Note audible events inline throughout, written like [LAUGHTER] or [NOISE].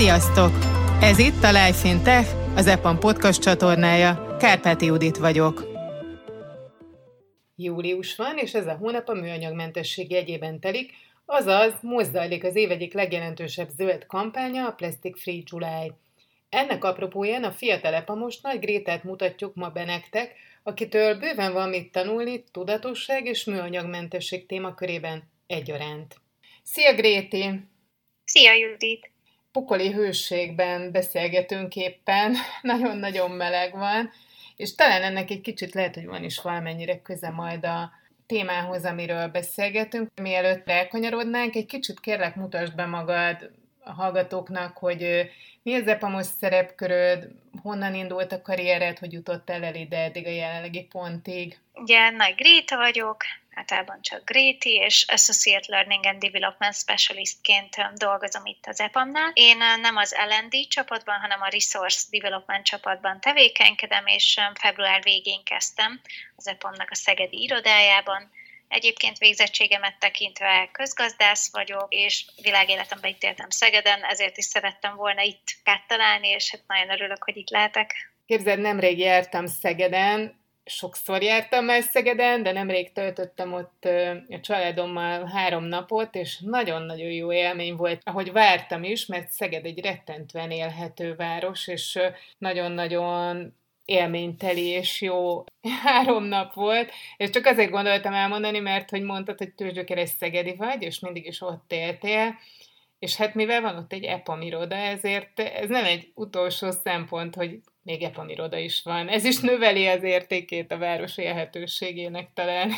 Sziasztok! Ez itt a Life in Tech, az EPAM podcast csatornája. Kárpáti Judit vagyok. Július van, és ez a hónap a műanyagmentesség jegyében telik, azaz most zajlik az év egyik legjelentősebb zöld kampánya, a Plastic Free July. Ennek apropóján a fiatal epamos Nagy Grétát mutatjuk ma be nektek, akitől bőven van mit tanulni tudatosság és műanyagmentesség témakörében egyaránt. Szia Gréti! Szia Judit! Pokoli hőségben beszélgetünk éppen, [LAUGHS] nagyon-nagyon meleg van, és talán ennek egy kicsit lehet, hogy van is valamennyire köze majd a témához, amiről beszélgetünk. Mielőtt elkanyarodnánk, egy kicsit kérlek mutasd be magad a hallgatóknak, hogy mi az EPAMOS szerepköröd, honnan indult a karriered, hogy jutottál el ide eddig a jelenlegi pontig? Ugye Nagy Gréta vagyok, általában csak Gréti, és Associate Learning and Development Specialistként dolgozom itt az EPAM-nál. Én nem az L&D csapatban, hanem a Resource Development csapatban tevékenykedem, és február végén kezdtem az EPAM-nak a Szegedi irodájában, Egyébként végzettségemet tekintve közgazdász vagyok, és világéletemben itt éltem Szegeden, ezért is szerettem volna itt találni, és hát nagyon örülök, hogy itt lehetek. Képzeld, nemrég jártam Szegeden, sokszor jártam már Szegeden, de nemrég töltöttem ott a családommal három napot, és nagyon-nagyon jó élmény volt, ahogy vártam is, mert Szeged egy rettentően élhető város, és nagyon-nagyon élményteli és jó három nap volt, és csak azért gondoltam elmondani, mert hogy mondtad, hogy tőzsgyökeres szegedi vagy, és mindig is ott éltél, és hát mivel van ott egy EPAM iroda, ezért ez nem egy utolsó szempont, hogy még EPAM iroda is van. Ez is növeli az értékét a város élhetőségének talán.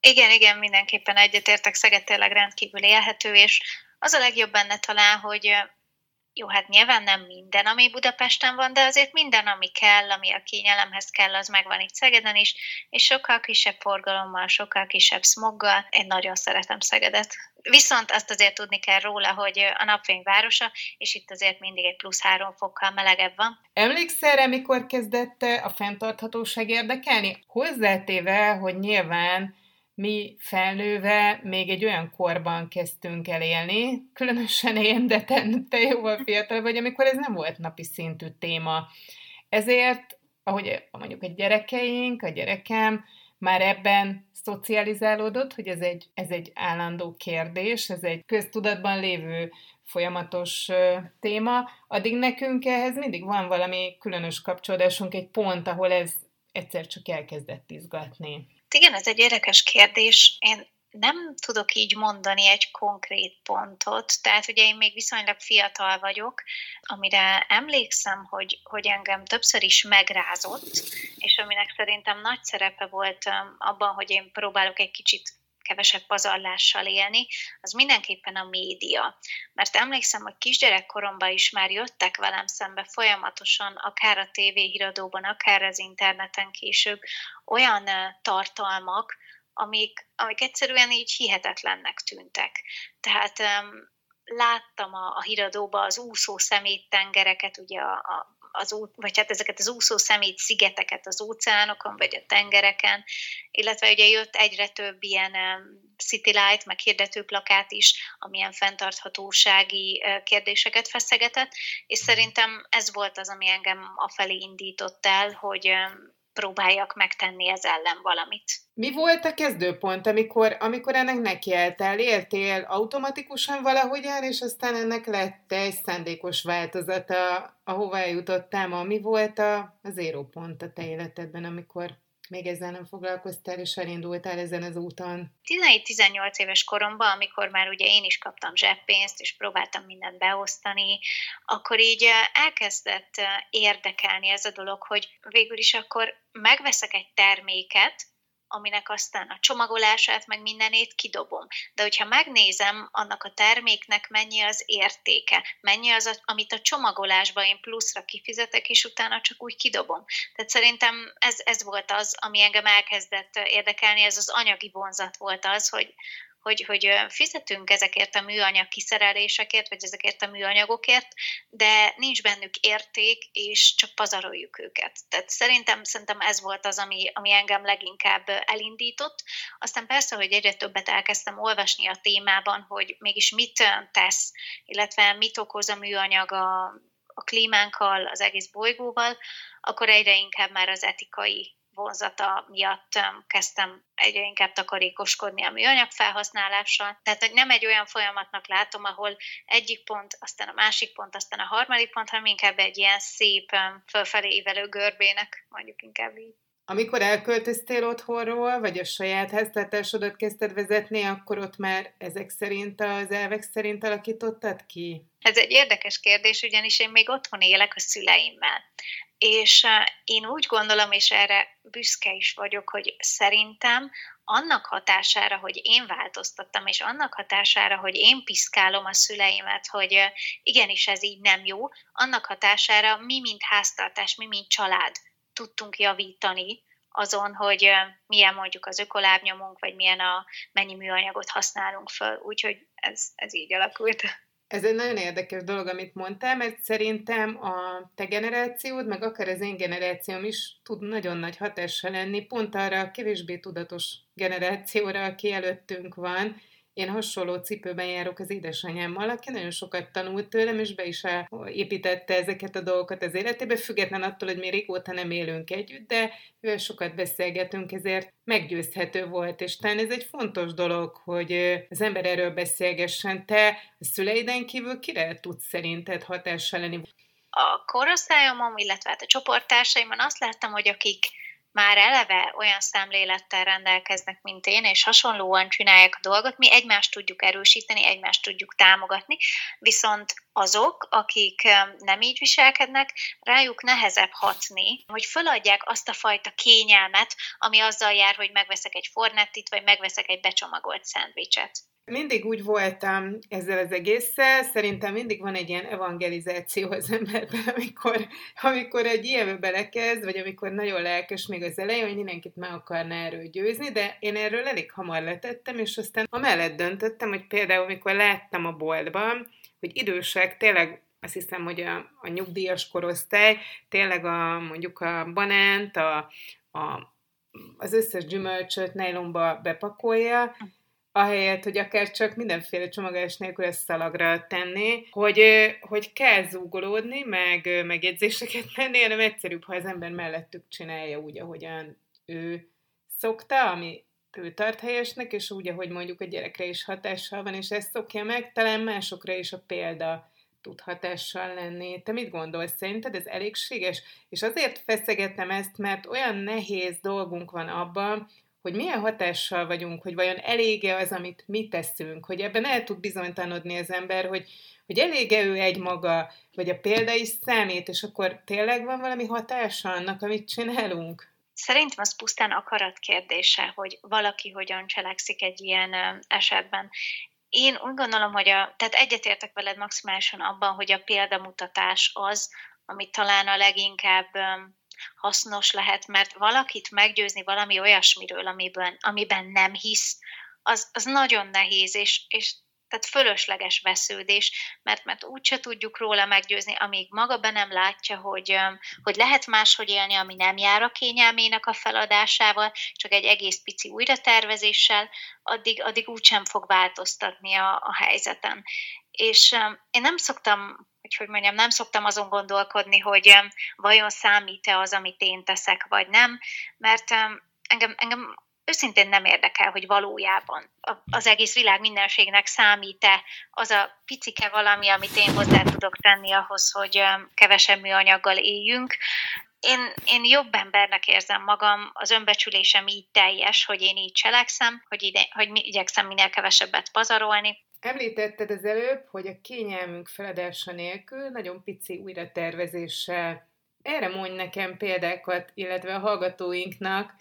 Igen, igen, mindenképpen egyetértek, Szeged tényleg rendkívül élhető, és az a legjobb benne talán, hogy jó, hát nyilván nem minden, ami Budapesten van, de azért minden, ami kell, ami a kényelemhez kell, az megvan itt Szegeden is, és sokkal kisebb forgalommal, sokkal kisebb smoggal. Én nagyon szeretem Szegedet. Viszont azt azért tudni kell róla, hogy a napfény városa, és itt azért mindig egy plusz három fokkal melegebb van. Emlékszel rá, mikor kezdett a fenntarthatóság érdekelni? Hozzátéve, hogy nyilván mi felnőve még egy olyan korban kezdtünk el élni, különösen én, de te, te jóval fiatal vagy, amikor ez nem volt napi szintű téma. Ezért, ahogy mondjuk a gyerekeink, a gyerekem már ebben szocializálódott, hogy ez egy, ez egy állandó kérdés, ez egy köztudatban lévő folyamatos téma, addig nekünk ehhez mindig van valami különös kapcsolódásunk, egy pont, ahol ez egyszer csak elkezdett izgatni. Igen, ez egy érdekes kérdés. Én nem tudok így mondani egy konkrét pontot, tehát ugye én még viszonylag fiatal vagyok, amire emlékszem, hogy, hogy engem többször is megrázott, és aminek szerintem nagy szerepe volt um, abban, hogy én próbálok egy kicsit kevesebb pazarlással élni, az mindenképpen a média. Mert emlékszem, hogy kisgyerekkoromban is már jöttek velem szembe folyamatosan, akár a tévéhíradóban, akár az interneten később olyan tartalmak, amik, amik egyszerűen így hihetetlennek tűntek. Tehát láttam a, a híradóban az úszó szeméttengereket, ugye a, a az út, vagy hát ezeket az úszó szemét szigeteket az óceánokon, vagy a tengereken, illetve ugye jött egyre több ilyen city light, meg hirdetőplakát is, amilyen fenntarthatósági kérdéseket feszegetett, és szerintem ez volt az, ami engem afelé indított el, hogy próbáljak megtenni ez ellen valamit. Mi volt a kezdőpont, amikor, amikor ennek nekiálltál? Éltél automatikusan valahogyan, és aztán ennek lett egy szándékos változata, ahová jutottál ma? Mi volt a, az érópont a te életedben, amikor még ezzel nem foglalkoztál, és elindultál ezen az úton? 17-18 éves koromban, amikor már ugye én is kaptam zseppénzt, és próbáltam mindent beosztani, akkor így elkezdett érdekelni ez a dolog, hogy végül is akkor megveszek egy terméket, aminek aztán a csomagolását, meg mindenét kidobom. De hogyha megnézem annak a terméknek mennyi az értéke, mennyi az, amit a csomagolásban én pluszra kifizetek, és utána csak úgy kidobom. Tehát szerintem ez, ez volt az, ami engem elkezdett érdekelni, ez az anyagi vonzat volt az, hogy, hogy, hogy fizetünk ezekért a műanyag kiszerelésekért, vagy ezekért a műanyagokért, de nincs bennük érték, és csak pazaroljuk őket. Tehát szerintem, szerintem ez volt az, ami, ami engem leginkább elindított. Aztán persze, hogy egyre többet elkezdtem olvasni a témában, hogy mégis mit tesz, illetve mit okoz a műanyag a, a klímánkkal, az egész bolygóval, akkor egyre inkább már az etikai vonzata miatt kezdtem egyre inkább takarékoskodni a műanyag felhasználással. Tehát hogy nem egy olyan folyamatnak látom, ahol egyik pont, aztán a másik pont, aztán a harmadik pont, hanem inkább egy ilyen szép fölfelé ívelő görbének, mondjuk inkább így. Amikor elköltöztél otthonról, vagy a saját háztartásodat kezdted vezetni, akkor ott már ezek szerint, az elvek szerint alakítottad ki? Ez egy érdekes kérdés, ugyanis én még otthon élek a szüleimmel. És én úgy gondolom, és erre büszke is vagyok, hogy szerintem annak hatására, hogy én változtattam, és annak hatására, hogy én piszkálom a szüleimet, hogy igenis ez így nem jó, annak hatására mi, mint háztartás, mi, mint család tudtunk javítani azon, hogy milyen mondjuk az ökolábnyomunk, vagy milyen a mennyi műanyagot használunk föl. Úgyhogy ez, ez így alakult. Ez egy nagyon érdekes dolog, amit mondtál, mert szerintem a te generációd, meg akár az én generációm is tud nagyon nagy hatással lenni, pont arra a kevésbé tudatos generációra, aki előttünk van, én hasonló cipőben járok az édesanyámmal, aki nagyon sokat tanult tőlem, és be is építette ezeket a dolgokat az életébe, független attól, hogy mi régóta nem élünk együtt, de sokat beszélgetünk, ezért meggyőzhető volt, és talán ez egy fontos dolog, hogy az ember erről beszélgessen. Te a szüleiden kívül kire tudsz szerinted hatással lenni? A korosztályomon, illetve hát a csoporttársaimon azt láttam, hogy akik már eleve olyan szemlélettel rendelkeznek, mint én, és hasonlóan csinálják a dolgot, mi egymást tudjuk erősíteni, egymást tudjuk támogatni, viszont azok, akik nem így viselkednek, rájuk nehezebb hatni, hogy föladják azt a fajta kényelmet, ami azzal jár, hogy megveszek egy fornettit, vagy megveszek egy becsomagolt szendvicset. Mindig úgy voltam ezzel az egésszel, szerintem mindig van egy ilyen evangelizáció az emberben, amikor, amikor egy ilyenbe belekezd, vagy amikor nagyon lelkes még az elején, hogy mindenkit meg akarna erről győzni, de én erről elég hamar letettem, és aztán amellett döntöttem, hogy például, amikor láttam a boltban, hogy idősek tényleg azt hiszem, hogy a, a nyugdíjas korosztály tényleg a, mondjuk a banánt, a, a, az összes gyümölcsöt nejlomba bepakolja, ahelyett, hogy akár csak mindenféle csomagolás nélkül ezt szalagra tenni, hogy, hogy kell zúgolódni, meg megjegyzéseket [LAUGHS] tenni, hanem egyszerűbb, ha az ember mellettük csinálja úgy, ahogyan ő szokta, ami ő tart helyesnek, és úgy, ahogy mondjuk a gyerekre is hatással van, és ezt szokja meg, talán másokra is a példa tud hatással lenni. Te mit gondolsz? Szerinted ez elégséges? És azért feszegettem ezt, mert olyan nehéz dolgunk van abban, hogy milyen hatással vagyunk, hogy vajon elége az, amit mi teszünk, hogy ebben el tud bizonytalanodni az ember, hogy, hogy elége ő egy maga, vagy a példa is számít, és akkor tényleg van valami hatása annak, amit csinálunk? Szerintem az pusztán akarat kérdése, hogy valaki hogyan cselekszik egy ilyen esetben. Én úgy gondolom, hogy a, tehát egyetértek veled maximálisan abban, hogy a példamutatás az, ami talán a leginkább hasznos lehet, mert valakit meggyőzni valami olyasmiről, amiben, amiben nem hisz, az, az nagyon nehéz, és, és tehát fölösleges vesződés, mert, mert úgyse tudjuk róla meggyőzni, amíg maga be nem látja, hogy, hogy lehet máshogy élni, ami nem jár a kényelmének a feladásával, csak egy egész pici újratervezéssel, addig, addig úgysem fog változtatni a, a helyzeten. És én nem szoktam hogy hogy mondjam, nem szoktam azon gondolkodni, hogy vajon számít-e az, amit én teszek, vagy nem, mert engem, engem őszintén nem érdekel, hogy valójában az egész világ mindenségnek számít-e az a picike valami, amit én hozzá tudok tenni ahhoz, hogy kevesebb műanyaggal éljünk. Én, én jobb embernek érzem magam, az önbecsülésem így teljes, hogy én így cselekszem, hogy, ide, hogy igyekszem minél kevesebbet pazarolni, Említetted az előbb, hogy a kényelmünk feladása nélkül nagyon pici újratervezéssel. Erre mondj nekem példákat, illetve a hallgatóinknak,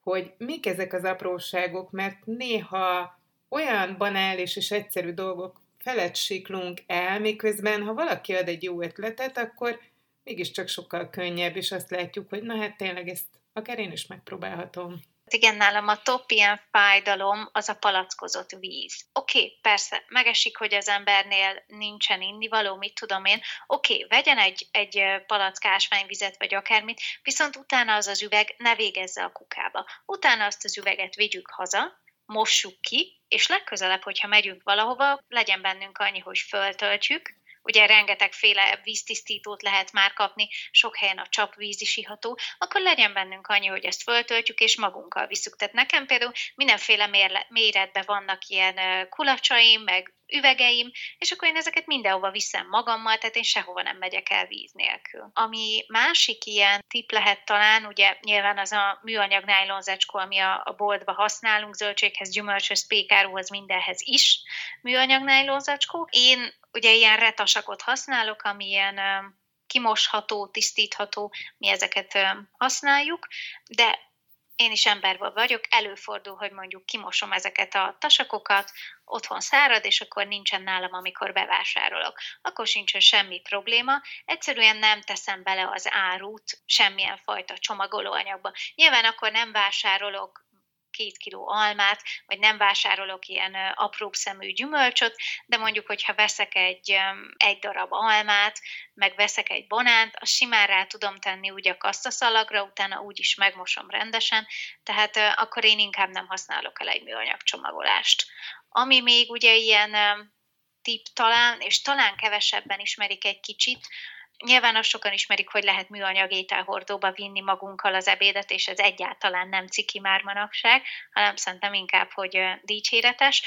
hogy mik ezek az apróságok, mert néha olyan banális és egyszerű dolgok felett siklunk el, miközben ha valaki ad egy jó ötletet, akkor mégiscsak sokkal könnyebb, és azt látjuk, hogy na hát tényleg ezt akár én is megpróbálhatom. Igen, nálam a top ilyen fájdalom az a palackozott víz. Oké, okay, persze, megesik, hogy az embernél nincsen innivaló, mit tudom én. Oké, okay, vegyen egy, egy palack ásványvizet, vagy akármit, viszont utána az az üveg ne végezze a kukába. Utána azt az üveget vigyük haza, mossuk ki, és legközelebb, hogyha megyünk valahova, legyen bennünk annyi, hogy föltöltjük, ugye rengetegféle víztisztítót lehet már kapni, sok helyen a csapvíz is iható, akkor legyen bennünk annyi, hogy ezt föltöltjük, és magunkkal visszük. Tehát nekem például mindenféle méretben vannak ilyen kulacsaim, meg üvegeim, és akkor én ezeket mindenhova viszem magammal, tehát én sehova nem megyek el víz nélkül. Ami másik ilyen tip lehet talán, ugye nyilván az a műanyag nájlonzacskó, ami a, a boltba használunk, zöldséghez, gyümölcsös, pékáróhoz, mindenhez is műanyag nájlonzacskó. Én ugye ilyen retasakot használok, ami ilyen kimosható, tisztítható, mi ezeket használjuk, de én is emberből vagyok, előfordul, hogy mondjuk kimosom ezeket a tasakokat, otthon szárad, és akkor nincsen nálam, amikor bevásárolok. Akkor sincsen semmi probléma, egyszerűen nem teszem bele az árut semmilyen fajta csomagolóanyagba. Nyilván akkor nem vásárolok két kiló almát, vagy nem vásárolok ilyen apróbb szemű gyümölcsöt, de mondjuk, hogyha veszek egy, egy darab almát, meg veszek egy banánt, azt simán rá tudom tenni úgy a kasztaszalagra, utána úgy is megmosom rendesen, tehát akkor én inkább nem használok el egy műanyag csomagolást. Ami még ugye ilyen tip talán, és talán kevesebben ismerik egy kicsit, Nyilván azt sokan ismerik, hogy lehet műanyag ételhordóba vinni magunkkal az ebédet, és ez egyáltalán nem ciki már manapság, hanem szerintem inkább, hogy dicséretes.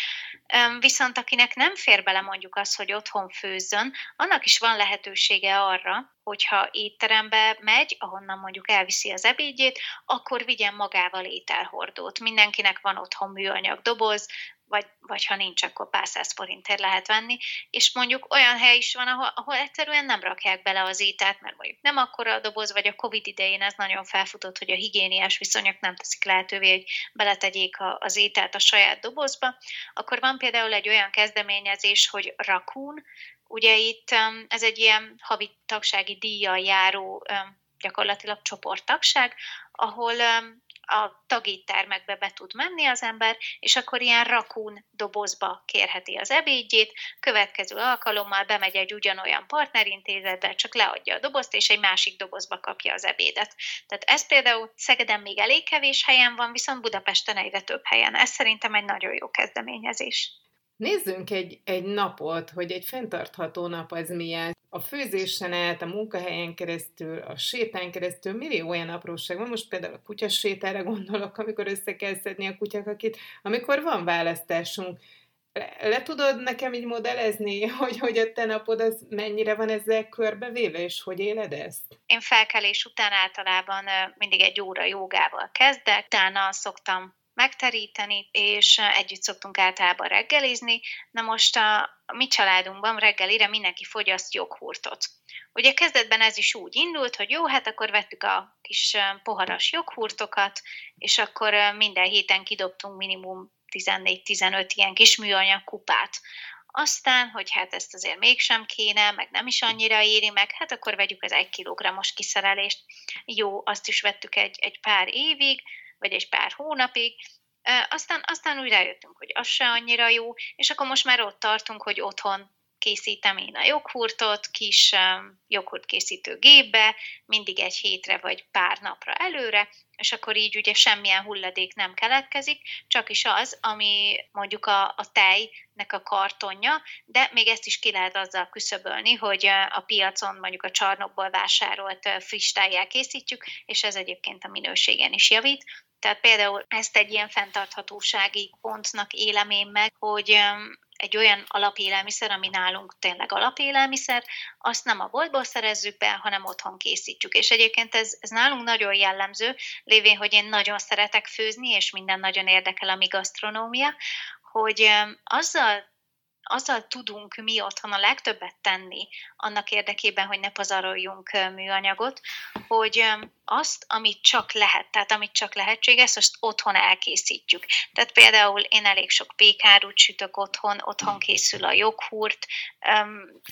Viszont akinek nem fér bele mondjuk az, hogy otthon főzzön, annak is van lehetősége arra, hogyha étterembe megy, ahonnan mondjuk elviszi az ebédjét, akkor vigyen magával ételhordót. Mindenkinek van otthon műanyag doboz, vagy, vagy ha nincs, akkor pár száz forintért lehet venni, és mondjuk olyan hely is van, ahol, ahol egyszerűen nem rakják bele az ételt, mert mondjuk nem akkora a doboz, vagy a Covid idején ez nagyon felfutott, hogy a higiéniás viszonyok nem teszik lehetővé, hogy beletegyék a, az ételt a saját dobozba, akkor van például egy olyan kezdeményezés, hogy Rakún, ugye itt um, ez egy ilyen havi tagsági díjjal járó um, gyakorlatilag csoporttagság, ahol um, a tagéttermekbe be tud menni az ember, és akkor ilyen rakún dobozba kérheti az ebédjét, következő alkalommal bemegy egy ugyanolyan partnerintézetbe, csak leadja a dobozt, és egy másik dobozba kapja az ebédet. Tehát ez például Szegeden még elég kevés helyen van, viszont Budapesten egyre több helyen. Ez szerintem egy nagyon jó kezdeményezés. Nézzünk egy, egy napot, hogy egy fenntartható nap az milyen. A főzésen át, a munkahelyen keresztül, a sétán keresztül, millió olyan apróság van. Most például a kutyasétára gondolok, amikor össze kell szedni a kutyakakit, amikor van választásunk. Le, le tudod nekem így modellezni, [LAUGHS] hogy, hogy a te napod az mennyire van ezzel körbevéve, és hogy éled ezt? Én felkelés után általában mindig egy óra jogával kezdek, utána szoktam megteríteni, és együtt szoktunk általában reggelizni. Na most a, mi családunkban reggelire mindenki fogyaszt joghurtot. Ugye kezdetben ez is úgy indult, hogy jó, hát akkor vettük a kis poharas joghurtokat, és akkor minden héten kidobtunk minimum 14-15 ilyen kis műanyag kupát. Aztán, hogy hát ezt azért mégsem kéne, meg nem is annyira éri meg, hát akkor vegyük az egy kilogrammos kiszerelést. Jó, azt is vettük egy, egy pár évig, vagy egy pár hónapig, aztán, aztán úgy rájöttünk, hogy az se annyira jó, és akkor most már ott tartunk, hogy otthon készítem én a joghurtot, kis joghurt készítő gépbe, mindig egy hétre vagy pár napra előre, és akkor így ugye semmilyen hulladék nem keletkezik, csak is az, ami mondjuk a, a tejnek a kartonja, de még ezt is ki lehet azzal küszöbölni, hogy a piacon mondjuk a csarnokból vásárolt friss tejjel készítjük, és ez egyébként a minőségen is javít, tehát például ezt egy ilyen fenntarthatósági pontnak élem én meg, hogy egy olyan alapélelmiszer, ami nálunk tényleg alapélelmiszer, azt nem a boltból szerezzük be, hanem otthon készítjük. És egyébként ez, ez nálunk nagyon jellemző, lévén, hogy én nagyon szeretek főzni, és minden nagyon érdekel a mi gasztronómia, hogy azzal azzal tudunk mi otthon a legtöbbet tenni annak érdekében, hogy ne pazaroljunk műanyagot, hogy azt, amit csak lehet, tehát amit csak lehetséges, azt otthon elkészítjük. Tehát például én elég sok pékárút sütök otthon, otthon készül a joghurt,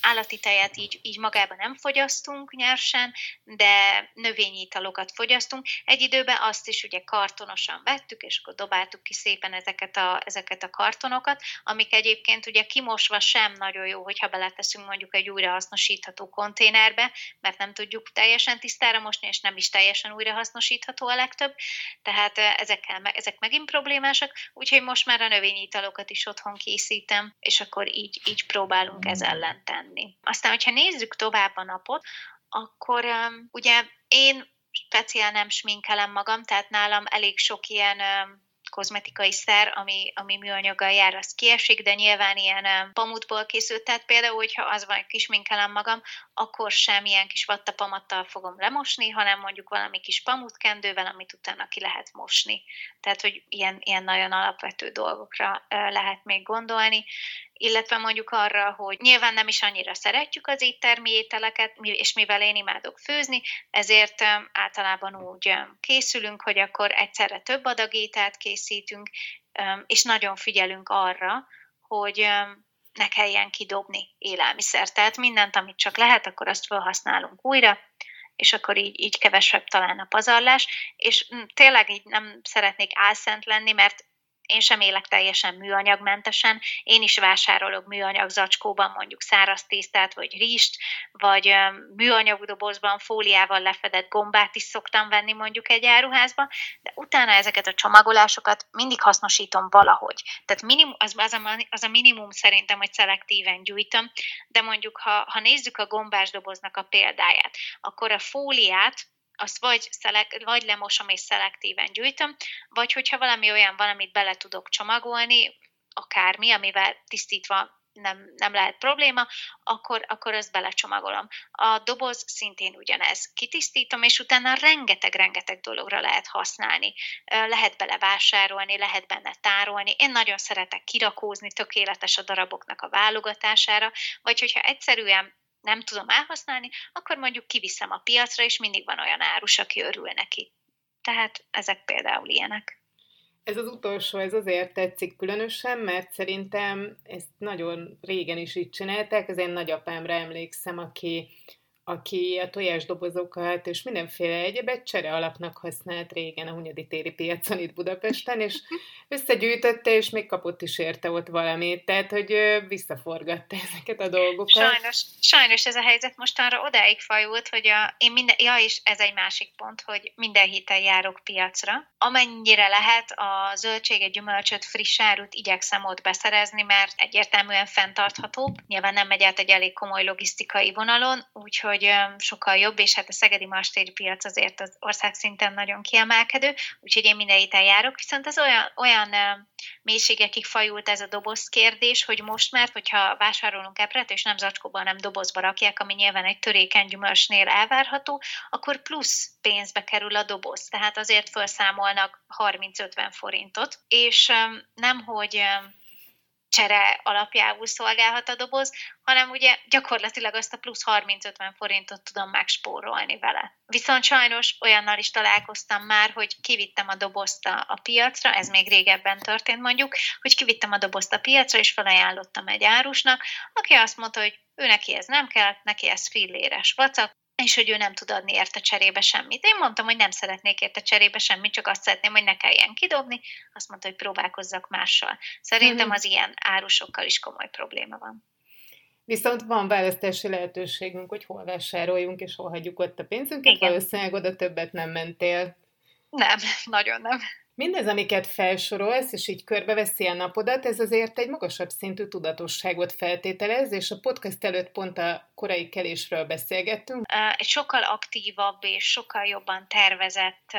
állati tejet így, így magában nem fogyasztunk nyersen, de növényi italokat fogyasztunk. Egy időben azt is ugye kartonosan vettük, és akkor dobáltuk ki szépen ezeket a, ezeket a kartonokat, amik egyébként ugye kimosva sem nagyon jó, hogyha beleteszünk mondjuk egy újrahasznosítható konténerbe, mert nem tudjuk teljesen tisztára mosni, és nem is teljesen újrahasznosítható a legtöbb, tehát ezekkel, ezek megint problémásak, úgyhogy most már a növényi italokat is otthon készítem, és akkor így, így próbálunk ez ellen tenni. Aztán, hogyha nézzük tovább a napot, akkor um, ugye én speciál nem sminkelem magam, tehát nálam elég sok ilyen um, kozmetikai szer, ami, ami műanyaggal jár, az kiesik, de nyilván ilyen pamutból készült, tehát például, hogyha az van, kis minkelem magam, akkor sem ilyen kis vattapamattal fogom lemosni, hanem mondjuk valami kis pamutkendővel, amit utána ki lehet mosni. Tehát, hogy ilyen, ilyen nagyon alapvető dolgokra lehet még gondolni illetve mondjuk arra, hogy nyilván nem is annyira szeretjük az éttermi ételeket, és mivel én imádok főzni, ezért általában úgy készülünk, hogy akkor egyszerre több adag ételt készítünk, és nagyon figyelünk arra, hogy ne kelljen kidobni élelmiszer. Tehát mindent, amit csak lehet, akkor azt felhasználunk újra, és akkor így, így kevesebb talán a pazarlás, és tényleg így nem szeretnék álszent lenni, mert én sem élek teljesen műanyagmentesen, én is vásárolok műanyag zacskóban mondjuk száraz tésztát, vagy rizst, vagy műanyag dobozban fóliával lefedett gombát is szoktam venni mondjuk egy áruházba, de utána ezeket a csomagolásokat mindig hasznosítom valahogy. Tehát minimum, az, az, a, az a minimum szerintem, hogy szelektíven gyűjtöm, de mondjuk ha, ha nézzük a gombás doboznak a példáját, akkor a fóliát azt vagy, szelek, vagy lemosom és szelektíven gyűjtöm, vagy hogyha valami olyan van, amit bele tudok csomagolni, akármi, amivel tisztítva nem, nem lehet probléma, akkor, akkor azt belecsomagolom. A doboz szintén ugyanez. Kitisztítom, és utána rengeteg-rengeteg dologra lehet használni. Lehet bele vásárolni, lehet benne tárolni. Én nagyon szeretek kirakózni, tökéletes a daraboknak a válogatására, vagy hogyha egyszerűen nem tudom elhasználni, akkor mondjuk kiviszem a piacra, és mindig van olyan árus, aki örül neki. Tehát ezek például ilyenek. Ez az utolsó, ez azért tetszik különösen, mert szerintem ezt nagyon régen is így csinálták. Az én nagyapámra emlékszem, aki aki a tojásdobozokat és mindenféle egyebet csere alapnak használt régen a Hunyadi téri piacon itt Budapesten, és [LAUGHS] összegyűjtötte, és még kapott is érte ott valamit, tehát hogy visszaforgatta ezeket a dolgokat. Sajnos, sajnos ez a helyzet mostanra odáig fajult, hogy a, én minden, ja, és ez egy másik pont, hogy minden héten járok piacra. Amennyire lehet a zöldséget, gyümölcsöt, friss árut igyekszem ott beszerezni, mert egyértelműen fenntartható. Nyilván nem megy át egy elég komoly logisztikai vonalon, úgyhogy hogy sokkal jobb, és hát a szegedi mastéri piac azért az ország szinten nagyon kiemelkedő, úgyhogy én minden héten járok, viszont ez olyan, olyan mélységekig fajult ez a doboz kérdés, hogy most már, hogyha vásárolunk epret, és nem zacskóban, nem dobozba rakják, ami nyilván egy törékeny gyümölcsnél elvárható, akkor plusz pénzbe kerül a doboz, tehát azért felszámolnak 30-50 forintot, és nem, hogy csere alapjául szolgálhat a doboz, hanem ugye gyakorlatilag azt a plusz 30-50 forintot tudom megspórolni vele. Viszont sajnos olyannal is találkoztam már, hogy kivittem a dobozt a piacra, ez még régebben történt mondjuk, hogy kivittem a dobozt a piacra, és felajánlottam egy árusnak, aki azt mondta, hogy ő neki ez nem kell, neki ez filléres vacak, és hogy ő nem tud adni érte cserébe semmit. Én mondtam, hogy nem szeretnék érte cserébe semmit, csak azt szeretném, hogy ne kelljen kidobni. Azt mondta, hogy próbálkozzak mással. Szerintem mhm. az ilyen árusokkal is komoly probléma van. Viszont van választási lehetőségünk, hogy hol vásároljunk, és hol hagyjuk ott a pénzünket, Igen. valószínűleg oda többet nem mentél. Nem, [LAUGHS] nagyon nem. Mindez, amiket felsorolsz, és így körbeveszi a napodat, ez azért egy magasabb szintű tudatosságot feltételez, és a podcast előtt pont a korai kelésről beszélgettünk. Egy sokkal aktívabb és sokkal jobban tervezett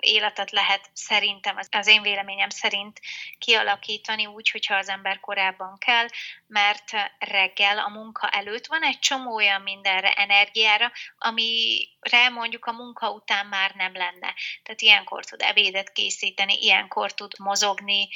életet lehet szerintem, az én véleményem szerint kialakítani úgy, hogyha az ember korábban kell, mert reggel a munka előtt van egy csomó olyan mindenre, energiára, amire mondjuk a munka után már nem lenne. Tehát ilyenkor tud ebédet készíteni, ilyenkor tud mozogni,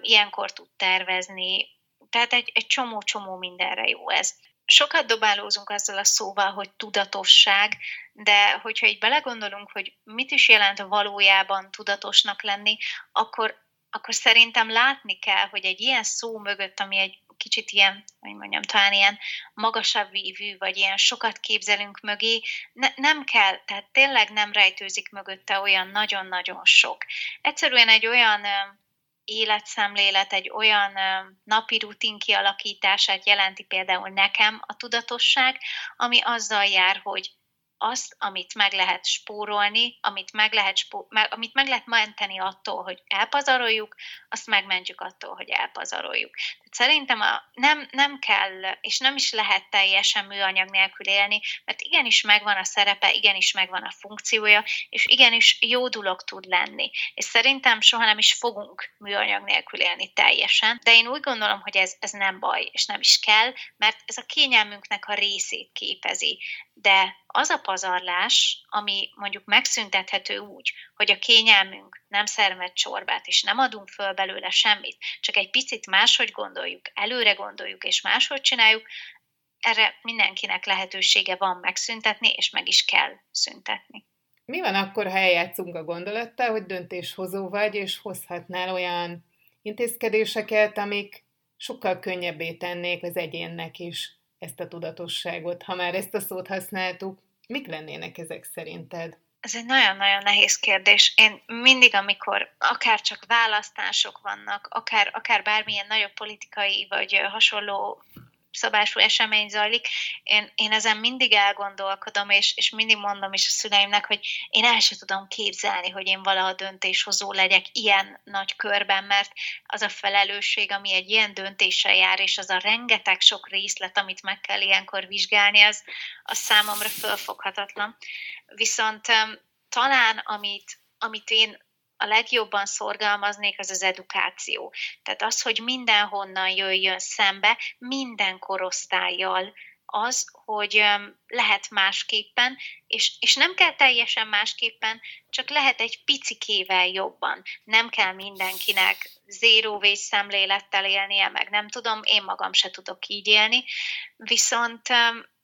ilyenkor tud tervezni, tehát egy, egy csomó-csomó mindenre jó ez. Sokat dobálózunk azzal a szóval, hogy tudatosság, de hogyha így belegondolunk, hogy mit is jelent valójában tudatosnak lenni, akkor, akkor szerintem látni kell, hogy egy ilyen szó mögött, ami egy kicsit ilyen, hogy mondjam, talán ilyen magasabb vívű, vagy ilyen sokat képzelünk mögé, ne, nem kell, tehát tényleg nem rejtőzik mögötte olyan nagyon-nagyon sok. Egyszerűen egy olyan életszemlélet, egy olyan napi rutin kialakítását jelenti például nekem a tudatosság, ami azzal jár, hogy azt, amit meg lehet spórolni, amit meg lehet, spó- amit meg lehet menteni attól, hogy elpazaroljuk, azt megmentjük attól, hogy elpazaroljuk. Szerintem a, nem, nem kell, és nem is lehet teljesen műanyag nélkül élni, mert igenis megvan a szerepe, igenis megvan a funkciója, és igenis jó dolog tud lenni. És szerintem soha nem is fogunk műanyag nélkül élni teljesen, de én úgy gondolom, hogy ez, ez nem baj, és nem is kell, mert ez a kényelmünknek a részét képezi. De az a pazarlás, ami mondjuk megszüntethető úgy, hogy a kényelmünk nem szermed csorbát, és nem adunk föl belőle semmit, csak egy picit máshogy gondoljuk, előre gondoljuk, és máshogy csináljuk, erre mindenkinek lehetősége van megszüntetni, és meg is kell szüntetni. Mi van akkor, ha eljátszunk a gondolattal, hogy döntéshozó vagy, és hozhatnál olyan intézkedéseket, amik sokkal könnyebbé tennék az egyénnek is ezt a tudatosságot, ha már ezt a szót használtuk, mik lennének ezek szerinted? Ez egy nagyon-nagyon nehéz kérdés. Én mindig, amikor akár csak választások vannak, akár, akár bármilyen nagyobb politikai vagy hasonló szabású esemény zajlik, én, én ezen mindig elgondolkodom, és, és mindig mondom is a szüleimnek, hogy én el sem tudom képzelni, hogy én valaha döntéshozó legyek ilyen nagy körben, mert az a felelősség, ami egy ilyen döntéssel jár, és az a rengeteg sok részlet, amit meg kell ilyenkor vizsgálni, az, az számomra fölfoghatatlan. Viszont talán amit, amit én a legjobban szorgalmaznék, az az edukáció. Tehát az, hogy mindenhonnan jöjjön szembe, minden korosztályjal, az, hogy lehet másképpen, és, és nem kell teljesen másképpen, csak lehet egy picikével jobban. Nem kell mindenkinek zéró szemlélettel élnie, meg nem tudom, én magam se tudok így élni, viszont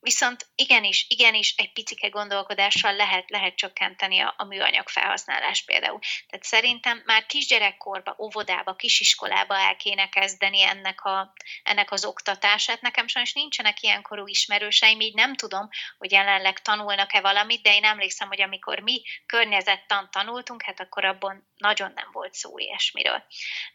Viszont igenis, igenis egy picike gondolkodással lehet, lehet csökkenteni a, a műanyag felhasználást például. Tehát szerintem már kisgyerekkorba, óvodába, kisiskolába el kéne kezdeni ennek, a, ennek az oktatását. Nekem sajnos nincsenek ilyenkorú ismerőseim, így nem tudom, hogy jelenleg tanulnak-e valamit, de én emlékszem, hogy amikor mi környezettan tanultunk, hát akkor abban nagyon nem volt szó ilyesmiről.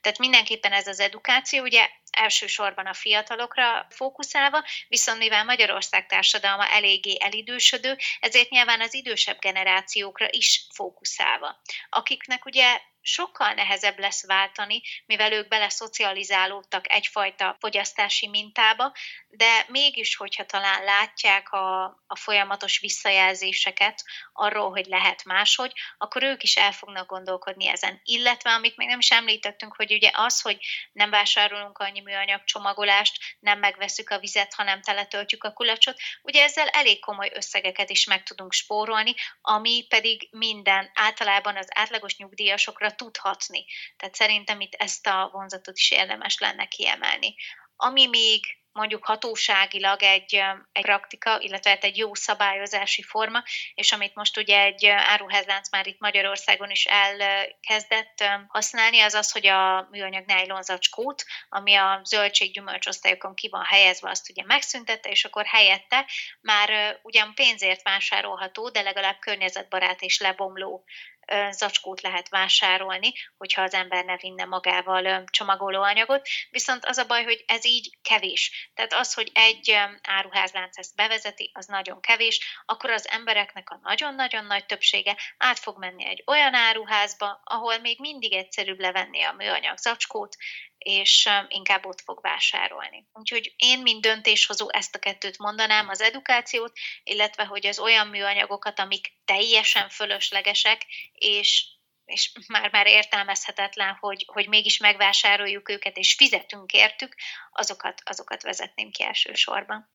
Tehát mindenképpen ez az edukáció, ugye elsősorban a fiatalokra fókuszálva, viszont mivel Magyarország társadalma eléggé elidősödő, ezért nyilván az idősebb generációkra is fókuszálva, akiknek ugye sokkal nehezebb lesz váltani, mivel ők beleszocializálódtak egyfajta fogyasztási mintába, de mégis, hogyha talán látják a, a folyamatos visszajelzéseket arról, hogy lehet máshogy, akkor ők is el fognak gondolkodni ezen. Illetve, amit még nem is említettünk, hogy ugye az, hogy nem vásárolunk annyi műanyag csomagolást, nem megveszük a vizet, hanem teletöltjük a kulacsot, ugye ezzel elég komoly összegeket is meg tudunk spórolni, ami pedig minden általában az átlagos nyugdíjasokra tud hatni. Tehát szerintem itt ezt a vonzatot is érdemes lenne kiemelni. Ami még mondjuk hatóságilag egy, egy praktika, illetve hát egy jó szabályozási forma, és amit most ugye egy áruházlánc már itt Magyarországon is elkezdett használni, az az, hogy a műanyag nylon zacskót, ami a zöldség-gyümölcs osztályokon ki van helyezve, azt ugye megszüntette, és akkor helyette már ugyan pénzért vásárolható, de legalább környezetbarát és lebomló zacskót lehet vásárolni, hogyha az ember ne vinne magával csomagolóanyagot, viszont az a baj, hogy ez így kevés. Tehát az, hogy egy áruházlánc ezt bevezeti, az nagyon kevés, akkor az embereknek a nagyon-nagyon nagy többsége át fog menni egy olyan áruházba, ahol még mindig egyszerűbb levenni a műanyag zacskót, és inkább ott fog vásárolni. Úgyhogy én, mint döntéshozó ezt a kettőt mondanám, az edukációt, illetve hogy az olyan műanyagokat, amik teljesen fölöslegesek, és és már-már értelmezhetetlen, hogy, hogy mégis megvásároljuk őket, és fizetünk értük, azokat, azokat vezetném ki elsősorban.